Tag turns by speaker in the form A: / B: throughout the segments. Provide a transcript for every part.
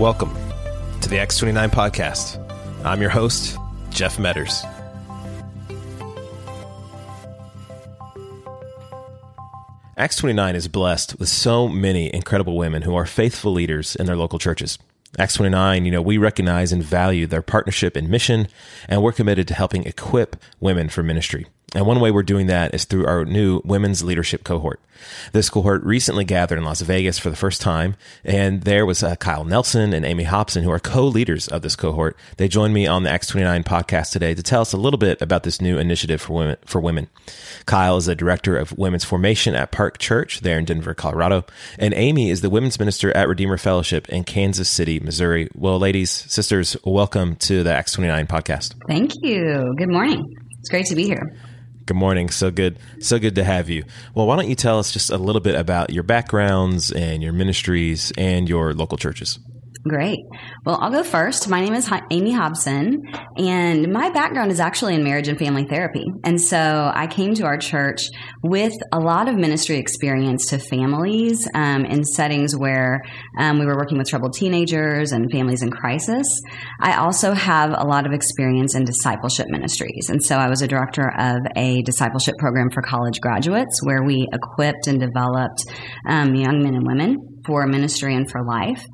A: Welcome to the Acts 29 podcast. I'm your host, Jeff Medders. Acts 29 is blessed with so many incredible women who are faithful leaders in their local churches. Acts 29, you know, we recognize and value their partnership and mission, and we're committed to helping equip women for ministry. And one way we're doing that is through our new women's leadership cohort. This cohort recently gathered in Las Vegas for the first time, and there was uh, Kyle Nelson and Amy Hobson, who are co-leaders of this cohort. They joined me on the Acts 29 podcast today to tell us a little bit about this new initiative for women. For women, Kyle is the director of women's formation at Park Church there in Denver, Colorado, and Amy is the women's minister at Redeemer Fellowship in Kansas City, Missouri. Well, ladies, sisters, welcome to the Acts 29 podcast.
B: Thank you. Good morning. It's great to be here.
A: Good morning. So good. So good to have you. Well, why don't you tell us just a little bit about your backgrounds and your ministries and your local churches?
B: Great. Well, I'll go first. My name is Amy Hobson, and my background is actually in marriage and family therapy. And so I came to our church with a lot of ministry experience to families um, in settings where um, we were working with troubled teenagers and families in crisis. I also have a lot of experience in discipleship ministries. And so I was a director of a discipleship program for college graduates where we equipped and developed um, young men and women for ministry and for life.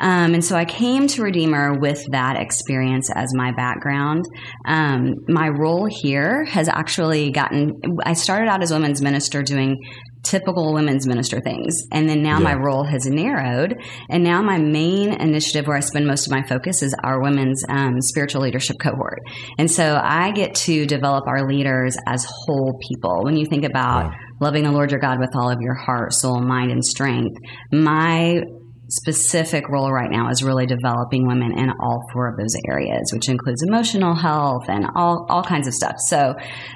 B: Um, and so I came to Redeemer with that experience as my background. Um, my role here has actually gotten, I started out as women's minister doing typical women's minister things. And then now yeah. my role has narrowed. And now my main initiative where I spend most of my focus is our women's um, spiritual leadership cohort. And so I get to develop our leaders as whole people. When you think about wow loving the Lord your God with all of your heart, soul, mind, and strength. My specific role right now is really developing women in all four of those areas, which includes emotional health and all, all kinds of stuff. So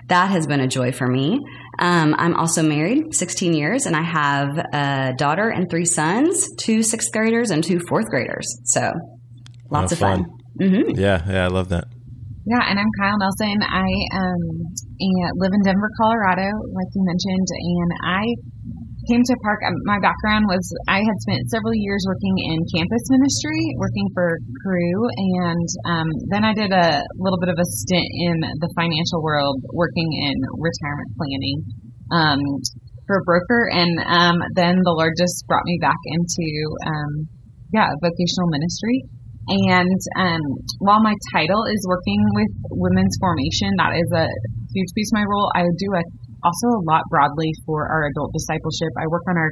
B: that has been a joy for me. Um, I'm also married 16 years and I have a daughter and three sons, two sixth graders and two fourth graders. So lots of fun. fun.
A: Mm-hmm. Yeah, yeah, I love that.
C: Yeah, and I'm Kyle Nelson. I um, live in Denver, Colorado, like you mentioned, and I came to Park. Um, my background was I had spent several years working in campus ministry, working for Cru, and um, then I did a little bit of a stint in the financial world, working in retirement planning um, for a broker, and um, then the Lord just brought me back into um, yeah vocational ministry. And um, while my title is working with women's formation, that is a huge piece of my role. I do a, also a lot broadly for our adult discipleship. I work on our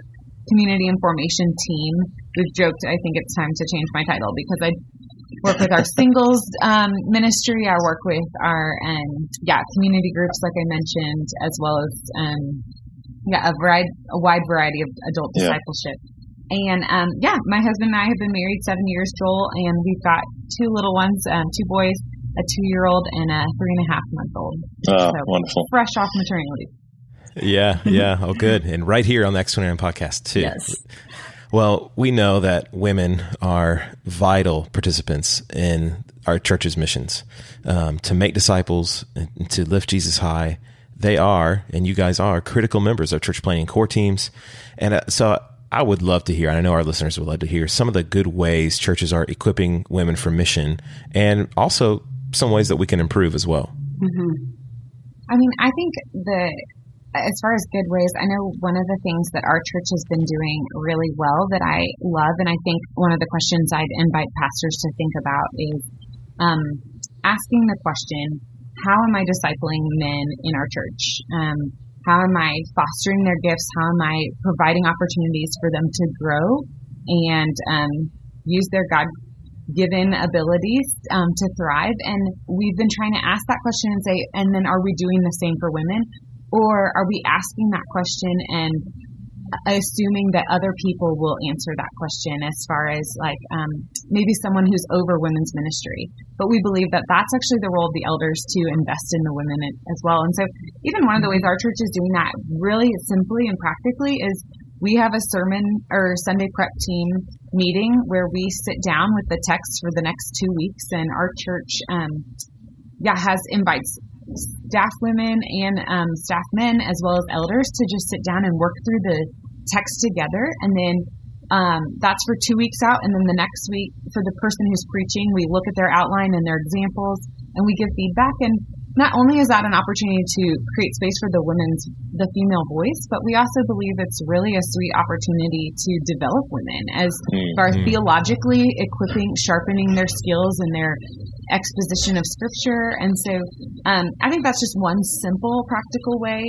C: community and formation team. We've joked, I think it's time to change my title because I work with our singles um, ministry. I work with our um, yeah community groups, like I mentioned, as well as um, yeah a, variety, a wide variety of adult yeah. discipleship. And um, yeah, my husband and I have been married seven years, Joel, and we've got two little ones, um, two boys, a two-year-old and a three and a half month old.
D: Oh, so wonderful!
C: Fresh off maternity leave.
A: Yeah, yeah. Oh, good. And right here on the Acts 29 podcast too.
B: Yes.
A: Well, we know that women are vital participants in our church's missions um, to make disciples, and to lift Jesus high. They are, and you guys are, critical members of church planting core teams. And uh, so I would love to hear, and I know our listeners would love to hear some of the good ways churches are equipping women for mission and also some ways that we can improve as well.
C: Mm-hmm. I mean, I think the, as far as good ways, I know one of the things that our church has been doing really well that I love, and I think one of the questions I'd invite pastors to think about is um, asking the question, how am I discipling men in our church? Um, how am I fostering their gifts? How am I providing opportunities for them to grow and um, use their God given abilities um, to thrive? And we've been trying to ask that question and say, and then are we doing the same for women? Or are we asking that question and assuming that other people will answer that question as far as like um, maybe someone who's over women's ministry. But we believe that that's actually the role of the elders to invest in the women as well. And so even one of the ways our church is doing that really simply and practically is we have a sermon or Sunday prep team meeting where we sit down with the text for the next two weeks and our church um, yeah, has invites staff women and um, staff men as well as elders to just sit down and work through the text together, and then um, that's for two weeks out, and then the next week for the person who's preaching, we look at their outline and their examples, and we give feedback. And not only is that an opportunity to create space for the women's, the female voice, but we also believe it's really a sweet opportunity to develop women as mm-hmm. far as theologically equipping, sharpening their skills and their exposition of scripture. And so um, I think that's just one simple, practical way.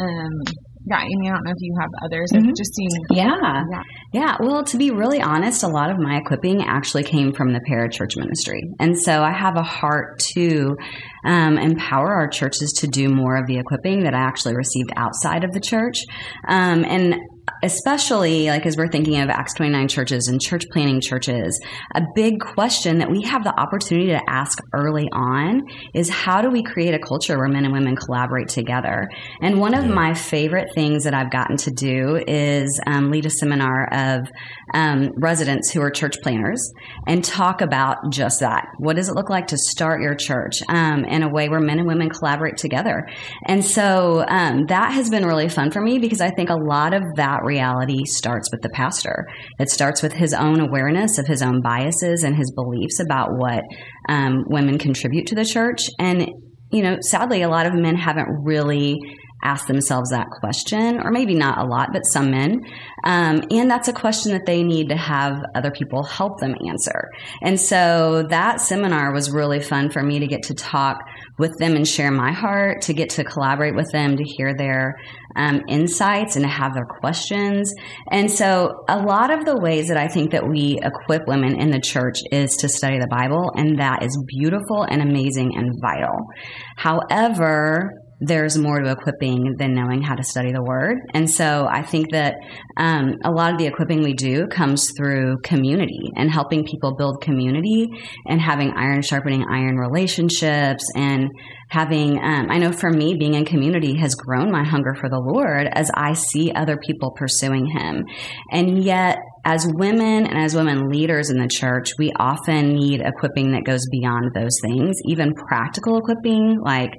C: Um, yeah, Amy, I don't know if you have others. Mm-hmm. just seen.
B: Yeah. yeah. Yeah. Well, to be really honest, a lot of my equipping actually came from the parachurch ministry. And so I have a heart to um, empower our churches to do more of the equipping that I actually received outside of the church. Um, and especially like as we're thinking of Acts 29 churches and church planting churches, a big question that we have the opportunity to ask early on is how do we create a culture where men and women collaborate together? And one of yeah. my favorite things that I've gotten to do is um, lead a seminar of um, residents who are church planters and talk about just that. What does it look like to start your church um, in a way where men and women collaborate together? And so um, that has been really fun for me because I think a lot of that reality starts with the pastor. It starts with his own awareness of his own biases and his beliefs about what um, women contribute to the church. And, you know, sadly, a lot of men haven't really ask themselves that question, or maybe not a lot, but some men. Um, and that's a question that they need to have other people help them answer. And so that seminar was really fun for me to get to talk with them and share my heart, to get to collaborate with them, to hear their um, insights and to have their questions. And so a lot of the ways that I think that we equip women in the church is to study the Bible, and that is beautiful and amazing and vital. However, there's more to equipping than knowing how to study the word. And so I think that um, a lot of the equipping we do comes through community and helping people build community and having iron sharpening iron relationships and having, um, I know for me, being in community has grown my hunger for the Lord as I see other people pursuing Him. And yet, as women and as women leaders in the church, we often need equipping that goes beyond those things, even practical equipping, like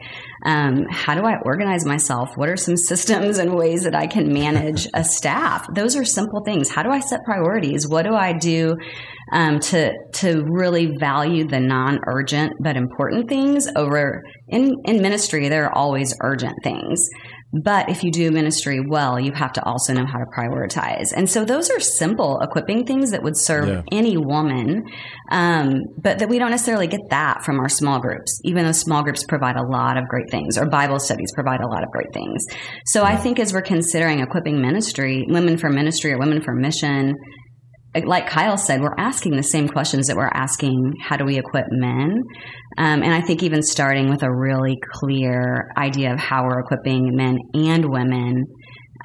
B: um, how do I organize myself? What are some systems and ways that I can manage a staff? Those are simple things. How do I set priorities? What do I do um, to to really value the non-urgent but important things over in in ministry? There are always urgent things. But if you do ministry well, you have to also know how to prioritize. And so those are simple equipping things that would serve yeah. any woman, um, but that we don't necessarily get that from our small groups, even though small groups provide a lot of great things or Bible studies provide a lot of great things. So yeah. I think as we're considering equipping ministry, women for ministry or women for mission, like Kyle said, we're asking the same questions that we're asking how do we equip men? Um, and I think even starting with a really clear idea of how we're equipping men and women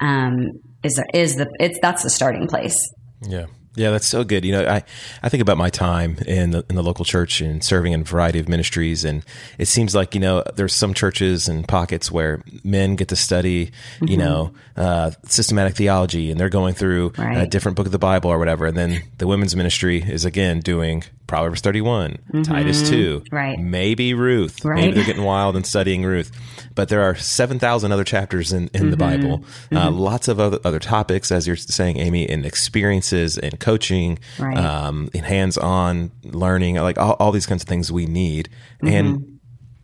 B: um, is is the it's that's the starting place.
A: Yeah. Yeah, that's so good. You know, I, I think about my time in the in the local church and serving in a variety of ministries, and it seems like you know there's some churches and pockets where men get to study, mm-hmm. you know, uh, systematic theology, and they're going through right. a different book of the Bible or whatever, and then the women's ministry is again doing Proverbs 31, mm-hmm. Titus 2,
B: right.
A: maybe Ruth. Right. Maybe they're getting wild and studying Ruth. But there are 7,000 other chapters in, in mm-hmm. the Bible. Uh, mm-hmm. Uh, lots of other, other topics, as you're saying, Amy, in experiences and coaching, right. um, and hands on learning, like all, all, these kinds of things we need. And mm-hmm.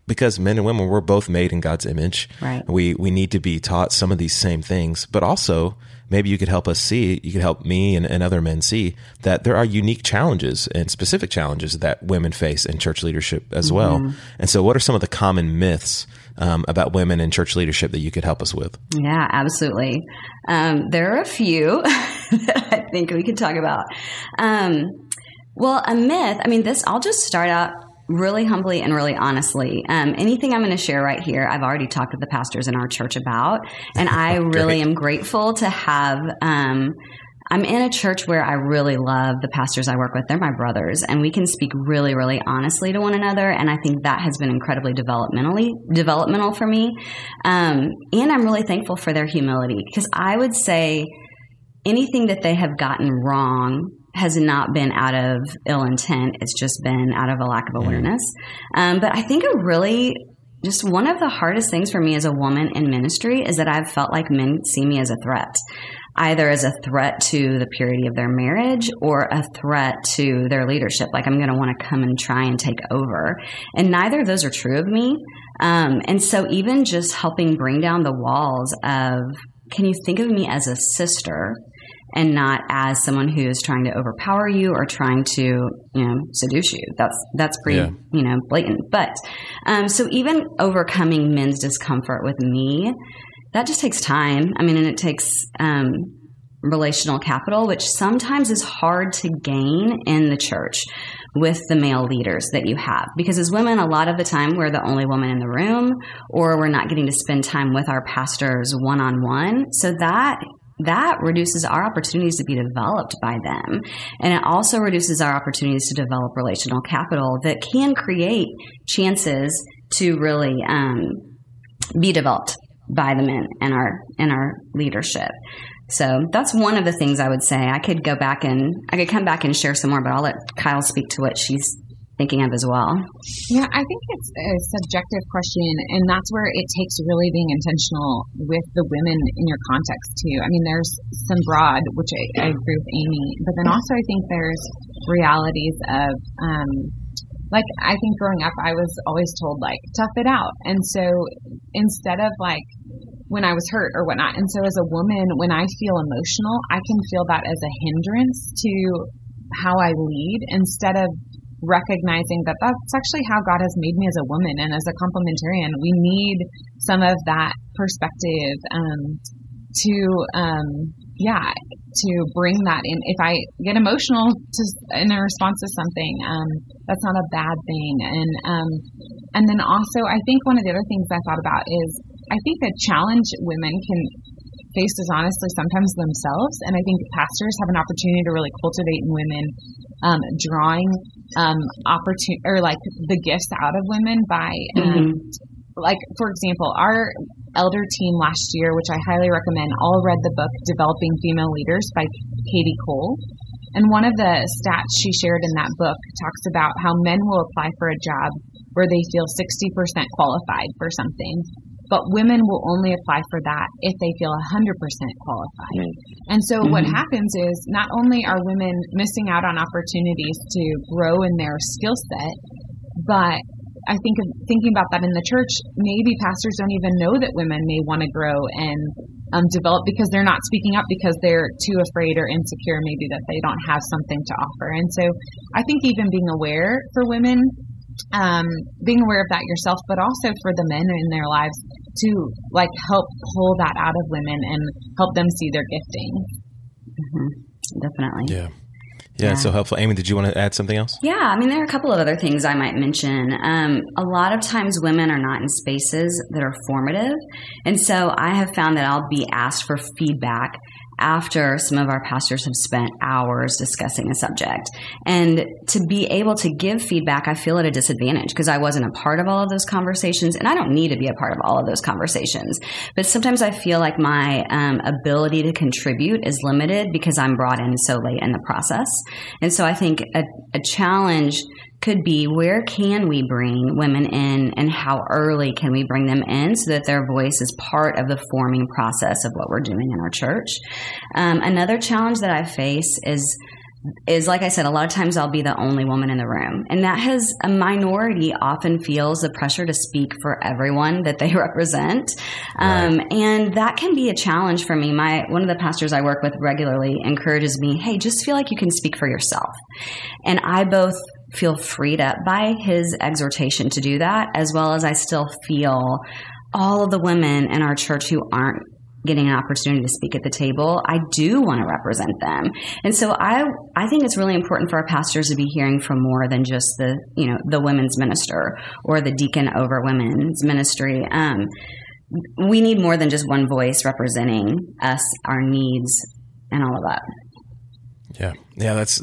A: because men and women, we're both made in God's image.
B: Right.
A: We, we need to be taught some of these same things, but also maybe you could help us see, you could help me and, and other men see that there are unique challenges and specific challenges that women face in church leadership as mm-hmm. well. And so, what are some of the common myths um, about women in church leadership that you could help us with?
B: Yeah, absolutely. Um, there are a few that I think we could talk about. Um, well, a myth, I mean, this, I'll just start out really humbly and really honestly. Um, anything I'm going to share right here, I've already talked to the pastors in our church about, and I really am grateful to have. Um, I'm in a church where I really love the pastors I work with. They're my brothers, and we can speak really, really honestly to one another. And I think that has been incredibly developmentally developmental for me. Um, and I'm really thankful for their humility because I would say anything that they have gotten wrong has not been out of ill intent. It's just been out of a lack of awareness. Um, but I think a really just one of the hardest things for me as a woman in ministry is that I've felt like men see me as a threat, either as a threat to the purity of their marriage or a threat to their leadership. Like I'm going to want to come and try and take over. And neither of those are true of me. Um, and so even just helping bring down the walls of, can you think of me as a sister? And not as someone who is trying to overpower you or trying to you know seduce you. That's that's pretty yeah. you know blatant. But um, so even overcoming men's discomfort with me that just takes time. I mean and it takes um, relational capital which sometimes is hard to gain in the church with the male leaders that you have. Because as women a lot of the time we're the only woman in the room or we're not getting to spend time with our pastors one on one so that that reduces our opportunities to be developed by them. And it also reduces our opportunities to develop relational capital that can create chances to really um, be developed by the men our in our leadership. So that's one of the things I would say. I could go back and I could come back and share some more, but I'll let Kyle speak to what she's thinking of as well?
C: Yeah, I think it's a subjective question, and that's where it takes really being intentional with the women in your context too. I mean, there's some broad, which I, I agree with Amy, but then also I think there's realities of, um, like I think growing up, I was always told like tough it out, and so instead of like when I was hurt or whatnot. And so as a woman, when I feel emotional, I can feel that as a hindrance to how I lead instead of recognizing that that's actually how God has made me as a woman and as a complementarian. We need some of that perspective um, to, um, yeah, to bring that in. If I get emotional to, in a response to something, um, that's not a bad thing. And um, and then also, I think one of the other things I thought about is I think that challenge women can face is honestly sometimes themselves. And I think pastors have an opportunity to really cultivate in women um, drawing um, opportunity or like the gifts out of women by, um, mm-hmm. like, for example, our elder team last year, which I highly recommend, all read the book Developing Female Leaders by Kadi Cole. And one of the stats she shared in that book talks about how men will apply for a job where they feel 60% qualified for something, but women will only apply for that if they feel 100% qualified. And so mm-hmm. what happens is not only are women missing out on opportunities to grow in their skill set, but I think of thinking about that in the church, maybe pastors don't even know that women may want to grow and um, develop because they're not speaking up because they're too afraid or insecure, maybe that they don't have something to offer. And so I think even being aware for women um, being aware of that yourself, but also for the men in their lives to like help pull that out of women and help them see their gifting.
B: Mm-hmm. Definitely.
A: Yeah. Yeah, it's so helpful. Amy, did you want to add something else?
B: Yeah, I mean, there are a couple of other things I might mention. Um, a lot of times women are not in spaces that are formative. And so I have found that I'll be asked for feedback after some of our pastors have spent hours discussing a subject. And to be able to give feedback, I feel at a disadvantage because I wasn't a part of all of those conversations and I don't need to be a part of all of those conversations. But sometimes I feel like my um, ability to contribute is limited because I'm brought in so late in the process. And so I think a, a challenge could be where can we bring women in and how early can we bring them in so that their voice is part of the forming process of what we're doing in our church. Um, another challenge that I face is is like I said, a lot of times I'll be the only woman in the room. And that has a minority often feels the pressure to speak for everyone that they represent. Right. Um, and that can be a challenge for me. My, one of the pastors I work with regularly encourages me, Hey, just feel like you can speak for yourself. And I both feel freed up by his exhortation to do that, as well as I still feel all of the women in our church who aren't getting an opportunity to speak at the table, I do want to represent them. And so I I think it's really important for our pastors to be hearing from more than just the, you know, the women's minister or the deacon over women's ministry. Um, we need more than just one voice representing us, our needs, and all of that.
A: Yeah. Yeah, that's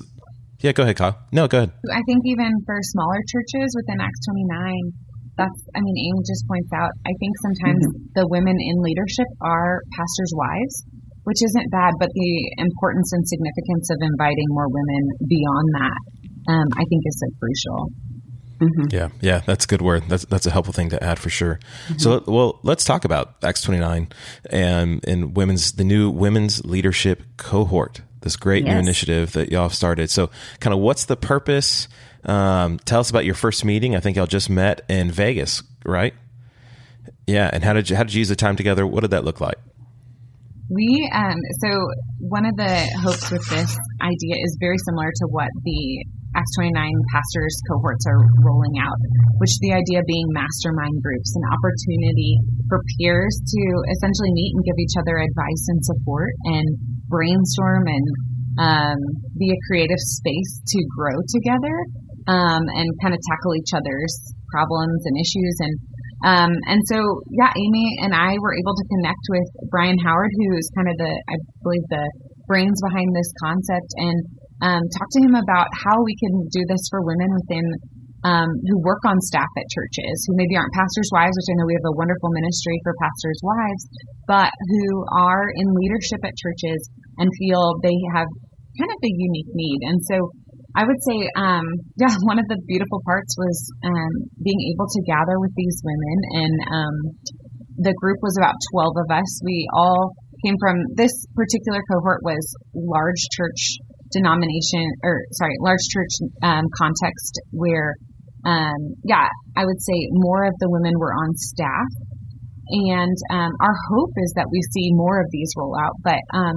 A: yeah, go ahead, Kyle. No, go ahead.
C: I think even for smaller churches within Acts 29, that's, I mean, Amy just points out, I think sometimes mm-hmm. the women in leadership are pastors' wives. which isn't bad, but the importance and significance of inviting more women beyond that, um, I think is so crucial.
A: Mm-hmm. Yeah, yeah, that's a good word. That's that's a helpful thing to add for sure. Mm-hmm. So, well, let's talk about Acts twenty nine and and women's the new women's leadership cohort. This great yes. new initiative that y'all have started. So, kind of, what's the purpose? Um, tell us about your first meeting. I think y'all just met in Vegas, right? Yeah, and how did you how did you use the time together? What did that look like?
C: We um, so one of the hopes with this idea is very similar to what the Acts 29 pastors cohorts are rolling out, which the idea being mastermind groups, an opportunity for peers to essentially meet and give each other advice and support and brainstorm and um, be a creative space to grow together um, and kind of tackle each other's problems and issues. And um, and so yeah amy and i were able to connect with brian howard who is kind of the i believe the brains behind this concept. And um, talk to him about how we can do this for women within um, who work on staff at churches, who maybe aren't pastors' wives, which I know we have a wonderful ministry for pastors' wives, but who are in leadership at churches and feel they have kind of a unique need. And so I would say, um, yeah, one of the beautiful parts was um, being able to gather with these women, and um, the group was about 12 of us. We all came from this particular cohort was large church denomination or sorry, large church um, context where, um, yeah, I would say more of the women were on staff. And um, our hope is that we see more of these roll out. But um,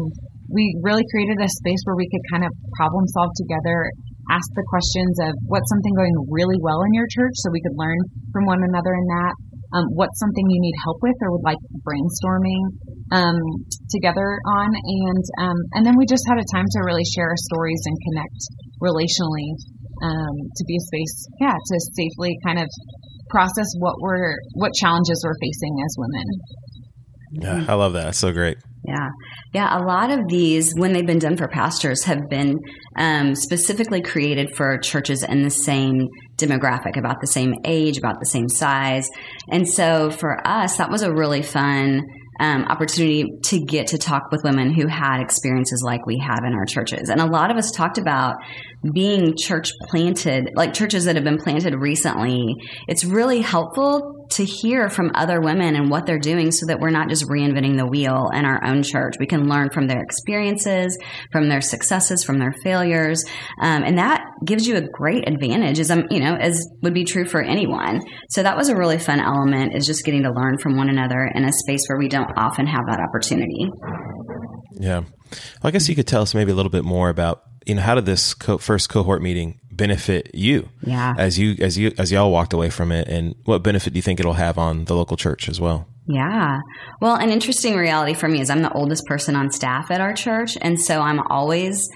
C: we really created a space where we could kind of problem solve together, ask the questions of what's something going really well in your church so we could learn from one another in that um, what's something you need help with or would like brainstorming um, together on, and um, and then we just had a time to really share our stories and connect relationally um, to be a space, yeah, to safely kind of process what we're what challenges we're facing as women.
A: Yeah, I love that. That's so great.
B: Yeah. Yeah. A lot of these, when they've been done for pastors, have been um, specifically created for churches in the same demographic, about the same age, about the same size. And so for us, that was a really fun um, opportunity to get to talk with women who had experiences like we have in our churches. And a lot of us talked about being church planted, like churches that have been planted recently. It's really helpful to hear from other women and what they're doing so that we're not just reinventing the wheel in our own church. We can learn from their experiences, from their successes, from their failures. Um, and that gives you a great advantage as, um, you know, as would be true for anyone. So that was a really fun element is just getting to learn from one another in a space where we don't often have that opportunity.
A: Yeah. Well, I guess you could tell us maybe a little bit more about, you know, how did this co- first cohort meeting benefit you?
B: Yeah.
A: As you, as you, as y'all walked away from it and what benefit do you think it'll have on the local church as well?
B: Yeah. Well, an interesting reality for me is I'm the oldest person on staff at our church. And so I'm always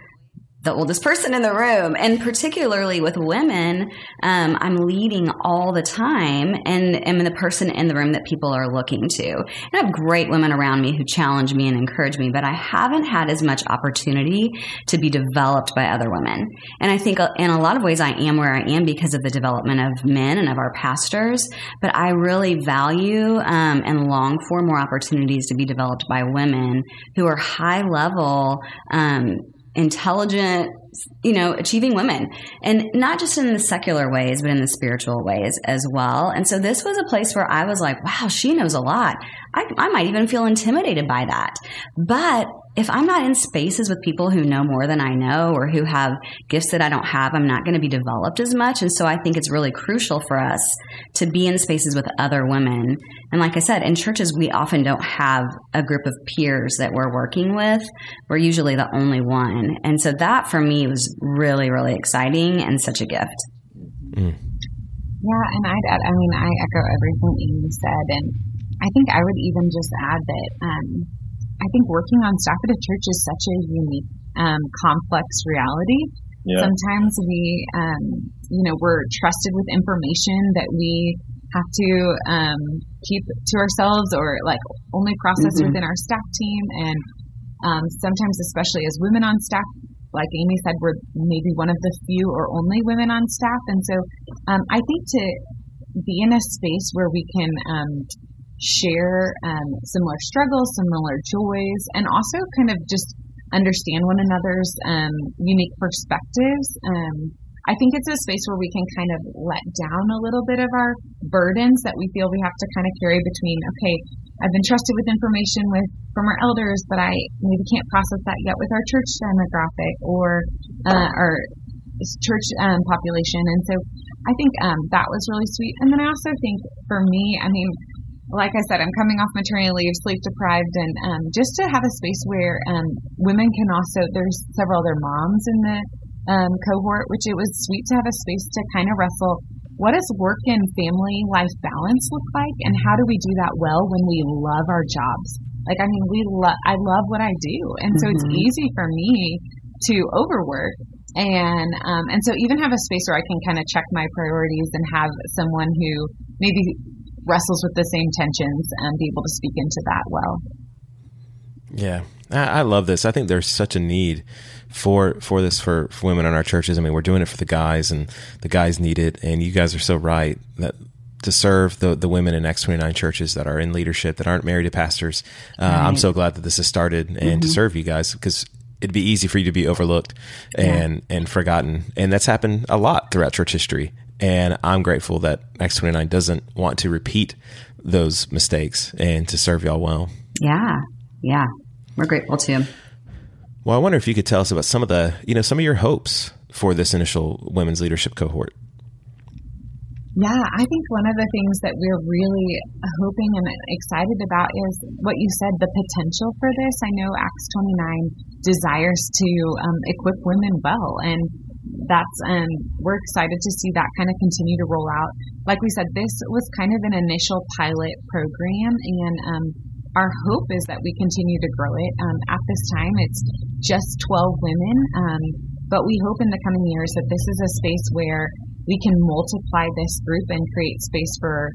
B: the oldest person in the room. And particularly with women, um, I'm leading all the time and am the person in the room that people are looking to. And I have great women around me who challenge me and encourage me, but I haven't had as much opportunity to be developed by other women. And I think uh, in a lot of ways I am where I am because of the development of men and of our pastors, but I really value um, and long for more opportunities to be developed by women who are high level um, intelligent, you know, achieving women. And not just in the secular ways, but in the spiritual ways as well. And so this was a place where I was like, wow, she knows a lot. I, I might even feel intimidated by that. But if I'm not in spaces with people who know more than I know or who have gifts that I don't have, I'm not going to be developed as much. And so I think it's really crucial for us to be in spaces with other women. And like I said, in churches, we often don't have a group of peers that we're working with. We're usually the only one. And so that for me was really, really exciting and such a gift.
C: Mm. Yeah, and I'd add, I mean, I echo everything Amy said. And I think I would even just add that, um, I think working on staff at a church is such a unique, um, complex reality. Yeah. Sometimes we, um, you know, we're trusted with information that we have to um, keep to ourselves or like only process mm-hmm. within our staff team. And um, sometimes, especially as women on staff, like Amy said, we're maybe one of the few or only women on staff. And so um, I think to be in a space where we can um, share um, similar struggles, similar joys, and also kind of just understand one another's um, unique perspectives. Um, I think it's a space where we can kind of let down a little bit of our burdens that we feel we have to kind of carry between, okay, I've been trusted with information with from our elders, but I maybe can't process that yet with our church demographic or uh, our church um, population. And so I think um, that was really sweet. And then I also think for me, I mean, like I said, I'm coming off maternity leave, sleep deprived, and um, just to have a space where um, women can also, there's several other moms in the um, cohort, which it was sweet to have a space to kind of wrestle what does work and family life balance look like, and how do we do that well when we love our jobs? Like, I mean, we love, I love what I do, and so mm-hmm. it's easy for me to overwork and um, and so even have a space where I can kind of check my priorities and have someone who maybe wrestles with the same tensions and be able to speak into that well.
A: Yeah, I, I love this. I think there's such a need for for this for, for women in our churches. I mean, we're doing it for the guys, and the guys need it. And you guys are so right that to serve the the women in Acts 29 churches that are in leadership that aren't married to pastors. Uh, right. I'm so glad that this has started and mm-hmm. to serve you guys because it'd be easy for you to be overlooked and yeah. and forgotten, and that's happened a lot throughout church history. And I'm grateful that Acts 29 doesn't want to repeat those mistakes and to serve y'all well.
B: Yeah, yeah, we're grateful too.
A: Well, I wonder if you could tell us about some of the, you know, some of your hopes for this initial women's leadership cohort.
C: Yeah, I think one of the things that we're really hoping and excited about is what you said, the potential for this. I know Acts 29 desires to um, equip women well, and that's um, we're excited to see that kind of continue to roll out. Like we said, this was kind of an initial pilot program, and um, our hope is that we continue to grow it. Um, at this time, it's just 12 women, um, but we hope in the coming years that this is a space where we can multiply this group and create space for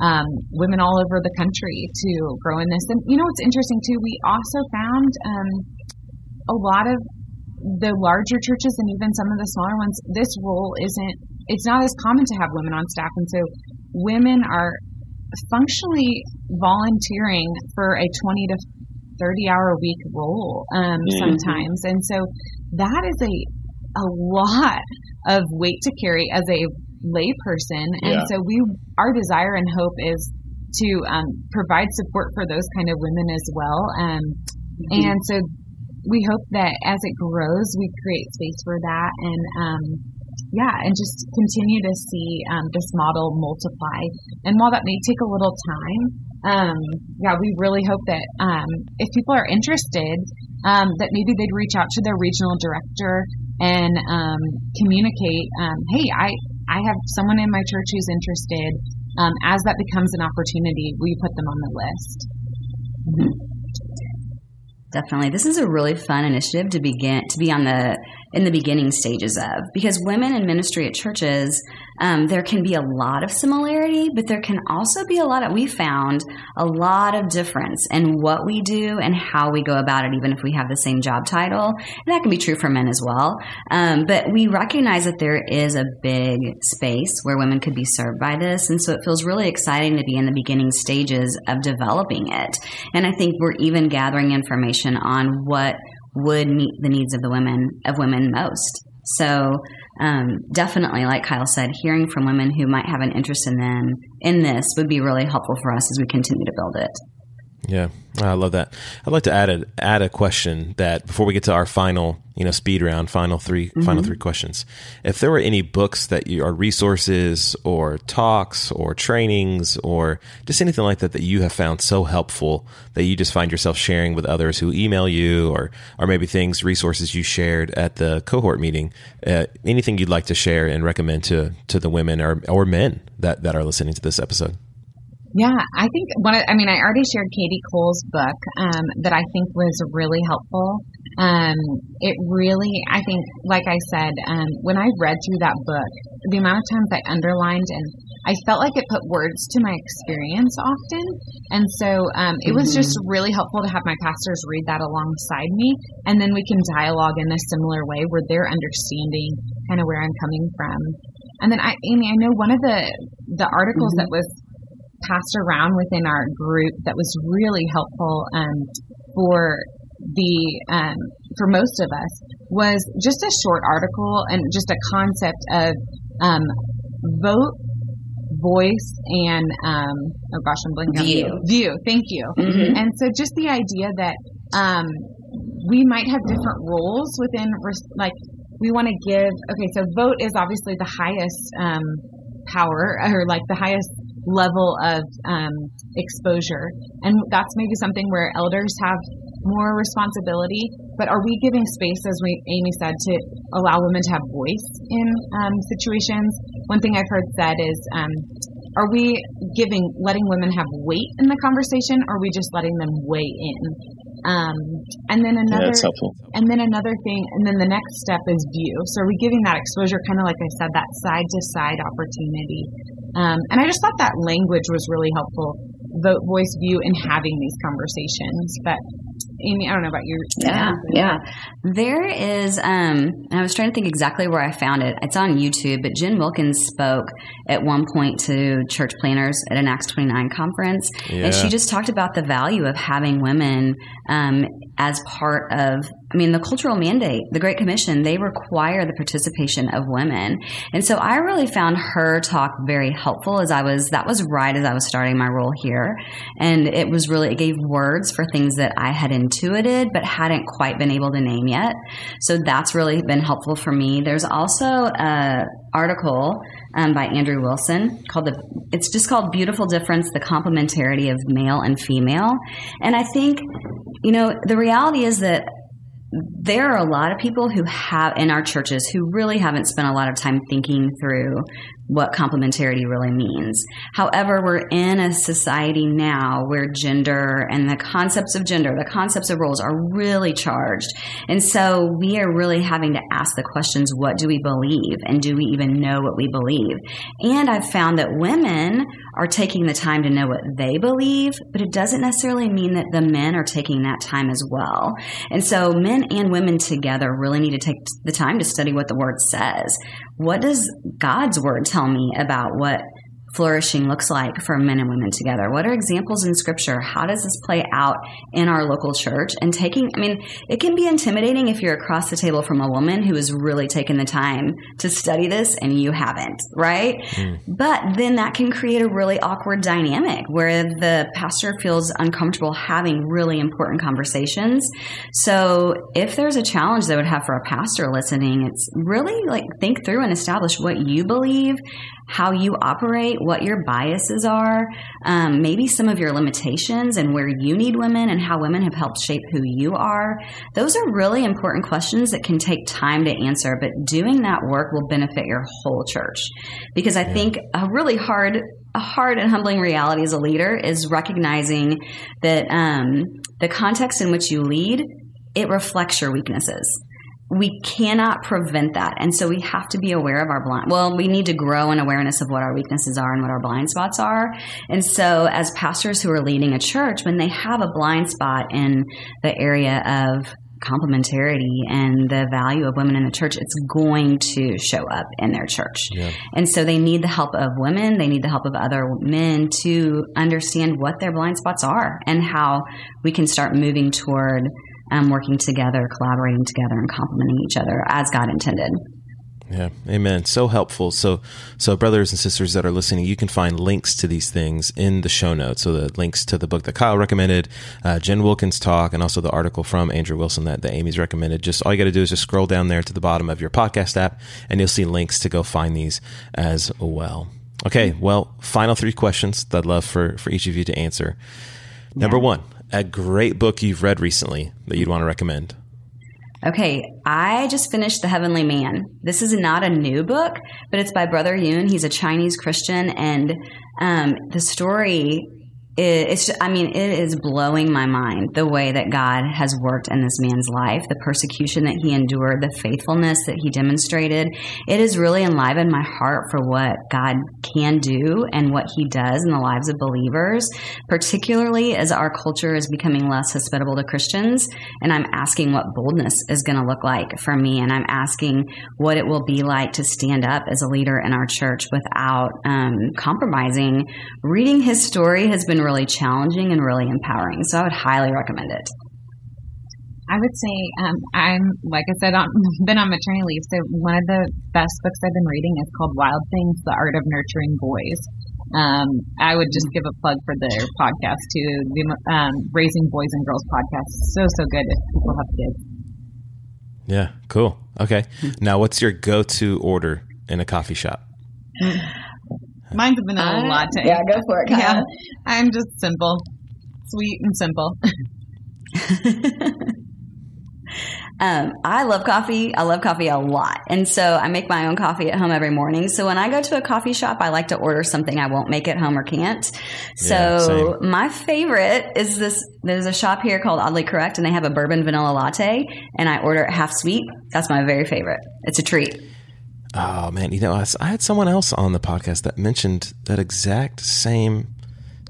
C: um, women all over the country to grow in this. And you know what's interesting too? We also found um, a lot of the larger churches and even some of the smaller ones. This role isn't. It's not as common to have women on staff, and so women are functionally volunteering for a 20 to 30 hour a week role um, mm-hmm. sometimes. And so that is a, a lot of weight to carry as a layperson. And yeah. so we, our desire and hope is to um, provide support for those kind of women as well. Um, mm-hmm. And so we hope that as it grows, we create space for that. And, um, yeah, and just continue to see um, this model multiply. And while that may take a little time, um, yeah, we really hope that um, if people are interested, um, that maybe they'd reach out to their regional director and um, communicate, um, hey, I, I have someone in my church who's interested. as that becomes an opportunity, we put them on the list.
B: Mm-hmm. Definitely. This is a really fun initiative to begin to be on the in the beginning stages of because women in ministry at churches um, there can be a lot of similarity but there can also be a lot of we found a lot of difference in what we do and how we go about it even if we have the same job title. And that can be true for men as well. Um, but we recognize that there is a big space where women could be served by this. And so it feels really exciting to be in the beginning stages of developing it. And i think we're even gathering information on what would meet the needs of the women of women most. So um, definitely, like Kyle said, hearing from women who might have an interest in them in this would be really helpful for us as we continue to build it.
A: Yeah, I love that. I'd like to add a add a question that before we get to our final, you know, speed round, final 3 mm-hmm. final three questions. If there were any books that you are resources or talks or trainings or just anything like that that you have found so helpful that you just find yourself sharing with others who email you or or maybe things resources you shared at the cohort meeting, uh, anything you'd like to share and recommend to to the women or or men that that are listening to this episode.
C: Yeah, I think one. Of, I mean, I already shared Kadi Cole's book um, that I think was really helpful. Um, it really, I think, like I said, um, when I read through that book, the amount of times I underlined and I felt like it put words to my experience often, and so um, it was just mm-hmm. really helpful to have my pastors read that alongside me, and then we can dialogue in a similar way where they're understanding kind of where I'm coming from. And then I, Amy, I know one of the the articles mm-hmm. that was passed around within our group that was really helpful um, for the um, for most of us was just a short article and just a concept of um, vote voice and um, oh gosh i'm blanking
B: View.
C: view thank you
B: Mhm.
C: and so just the idea that um, we might have different roles within res- like we want to give okay so vote is obviously the highest um, power or like the highest level of um, exposure and that's maybe something where elders have more responsibility but are we giving space as we amy said to allow women to have voice in um, situations one thing i've heard said is um, are we giving letting women have weight in the conversation or are we just letting them weigh in um, and then
D: Yeah,
C: another
D: helpful.
C: and then another thing, and then the next step is view. So are we giving that exposure, kind of like I said, that side to side opportunity? Um, and I just thought that language was really helpful, vote, voice, view, in having these conversations. But Amy, I don't know about you.
B: Yeah, yeah. There is, um, I was trying to think exactly where I found it. It's on YouTube, but Jen Wilkins spoke at one point to church planters at an Acts 29 conference.
A: Yeah.
B: And she just talked about the value of having women um, as part of, I mean, the cultural mandate, the Great Commission, they require the participation of women. And so I really found her talk very helpful as I was, that was right as I was starting my role here. And it was really, it gave words for things that I had intuited but hadn't quite been able to name yet. So that's really been helpful for me. There's also a article um, by Andrew Wilson called the, it's just called Beautiful Difference, the Complementarity of Male and Female. And I think, you know, the reality is that there are a lot of people who have in our churches who really haven't spent a lot of time thinking through what complementarity really means. However, we're in a society now where gender and the concepts of gender, the concepts of roles are really charged. And so we are really having to ask the questions, what do we believe? And do we even know what we believe? And I've found that women are taking the time to know what they believe, but it doesn't necessarily mean that the men are taking that time as well. And so men and women together really need to take the time to study what the word says. What does God's word tell me about what flourishing looks like for men and women together? What are examples in scripture? How does this play out in our local church? And taking, I mean, it can be intimidating if you're across the table from a woman who has really taken the time to study this and you haven't, right? Hmm. But then that can create a really awkward dynamic where the pastor feels uncomfortable having really important conversations. So if there's a challenge that would have for a pastor listening, it's really like think through and establish what you believe, how you operate, what your biases are, um, maybe some of your limitations and where you need women and how women have helped shape who you are. Those are really important questions that can take time to answer, but doing that work will benefit your whole church. Because I think a really hard a hard and humbling reality as a leader is recognizing that um, the context in which you lead it reflects your weaknesses we cannot prevent that. And so we have to be aware of our blind. Well, we need to grow in awareness of what our weaknesses are and what our blind spots are. And so as pastors who are leading a church, when they have a blind spot in the area of complementarity and the value of women in the church, it's going to show up in their church.
A: Yeah.
B: And so they need the help of women, they need the help of other men to understand what their blind spots are and how we can start moving toward um, working together, collaborating together, and complementing each other as God intended.
A: Yeah, amen. So helpful. So, so brothers and sisters that are listening, you can find links to these things in the show notes. So the links to the book that Kyle recommended, uh, Jen Wilkins talk, and also the article from Andrew Wilson that, that Amy's recommended. Just all you got to do is just scroll down there to the bottom of your podcast app, and you'll see links to go find these as well. Okay, well, final three questions that I'd love for for each of you to answer. Number one, a great book you've read recently that you'd want to recommend.
B: Okay, I just finished The Heavenly Man. This is not a new book, but it's by Brother Yun. He's a Chinese Christian, and um, the story it's just, I mean, it is blowing my mind the way that God has worked in this man's life, the persecution that he endured, the faithfulness that he demonstrated. It has really enlivened my heart for what God can do and what he does in the lives of believers, particularly as our culture is becoming less hospitable to Christians. And I'm asking what boldness is going to look like for me. And I'm asking what it will be like to stand up as a leader in our church without um, compromising. Reading his story has been really challenging and really empowering. So I would highly recommend it.
C: I would say um, I'm like I said, on, been on maternity leave. So one of the best books I've been reading is called Wild Things: The Art of Nurturing Boys. Um, I would just give a plug for their podcast too, the um, Raising Boys and Girls podcast. So so good if people have kids.
A: Yeah, cool. Okay, now what's your go-to order in a coffee shop?
C: Mine's a vanilla
B: Uh,
C: latte.
B: Yeah, go for it. Kyle.
C: Yeah, I'm just simple, sweet and simple.
B: Um, I love coffee. I love coffee a lot. And so I make my own coffee at home every morning. So when I go to a coffee shop, I like to order something I won't make at home or can't. So
A: same.
B: my favorite is this, there's a shop here called Oddly Correct and they have a bourbon vanilla latte and I order it half sweet. That's my very favorite. It's a treat.
A: Oh man, you know, I had someone else on the podcast that mentioned that exact same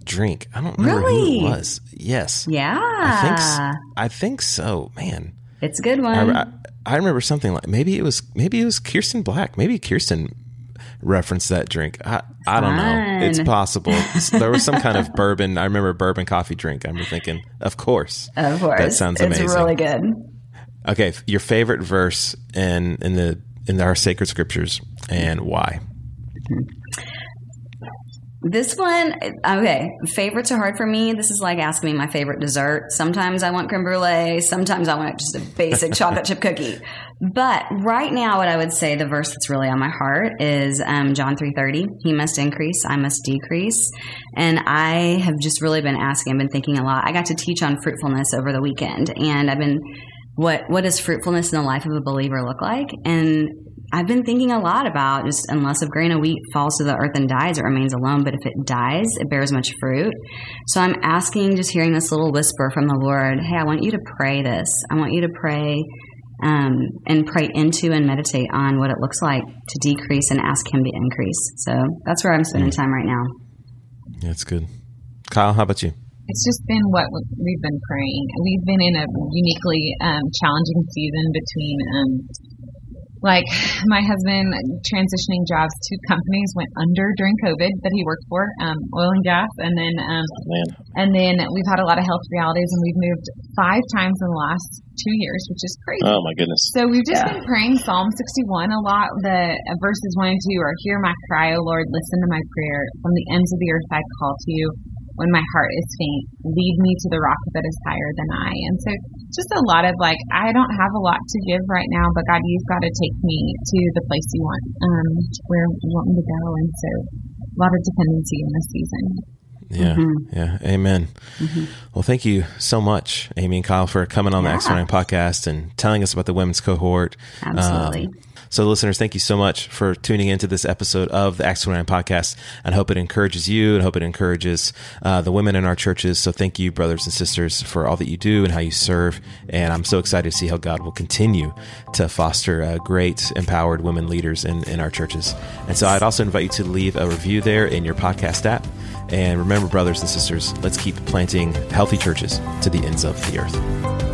A: drink. I don't remember
B: Really?
A: who it was. Yes,
B: Yeah.
A: I think s- I think so. Man,
B: It's a good one.
A: I, I remember something like maybe it was maybe it was Kirsten Black. Maybe Kirsten referenced that drink. I I don't know. It's possible. there was some kind of bourbon. I remember bourbon coffee drink. I remember thinking, of course.
B: of course.
A: That sounds
B: It's
A: amazing.
B: really good.
A: Okay, your favorite verse in in the in our sacred scriptures and why?
B: This one, okay. Favorites are hard for me. This is like asking me my favorite dessert. Sometimes I want creme brulee. Sometimes I want just a basic chocolate chip cookie. But right now, what I would say the verse that's really on my heart is um, John three thirty. He must increase, I must decrease. And I have just really been asking. I've been thinking a lot. I got to teach on fruitfulness over the weekend, and I've been what what does fruitfulness in the life of a believer look like? And I've been thinking a lot about just unless a grain of wheat falls to the earth and dies, it remains alone. But if it dies, it bears much fruit. So I'm asking, just hearing this little whisper from the Lord, hey, I want you to pray this. I want you to pray um, and pray into and meditate on what it looks like to decrease and ask Him to increase. So that's where I'm spending time right now.
A: It's good. Kyle, how about you?
C: It's just been what we've been praying. We've been in a uniquely um, challenging season between, um, like, my husband transitioning jobs. Two companies went under during COVID that he worked for, um, oil and gas, and then um, and then we've had a lot of health realities, and we've moved five times in the last two years, which is crazy.
D: oh my goodness.
C: So we've just
B: Yeah.
C: been praying Psalm 61 a lot. The uh, verses 1 and 2 are Hear my cry, O Lord, listen to my prayer. From the ends of the earth I call to you. When my heart is faint, lead me to the rock that is higher than I. And so just a lot of like, I don't have a lot to give right now, but God, you've got to take me to the place you want, um, where you want me to go. And so a lot of dependency in this season.
A: Yeah,
B: Mhm.
A: yeah, amen. Well, thank you so much, Amy and Kyle, for coming on the
B: Yeah.
A: X9 podcast and telling us about the women's cohort.
B: Absolutely.
A: Um, so, listeners, thank you so much for tuning into this episode of the Acts 29 podcast and hope it encourages you and hope it encourages uh, the women in our churches. So, thank you, brothers and sisters, for all that you do and how you serve. And I'm so excited to see how God will continue to foster uh, great, empowered women leaders in, in our churches. And so, I'd also invite you to leave a review there in your podcast app. And remember, brothers and sisters, let's keep planting healthy churches to the ends of the earth.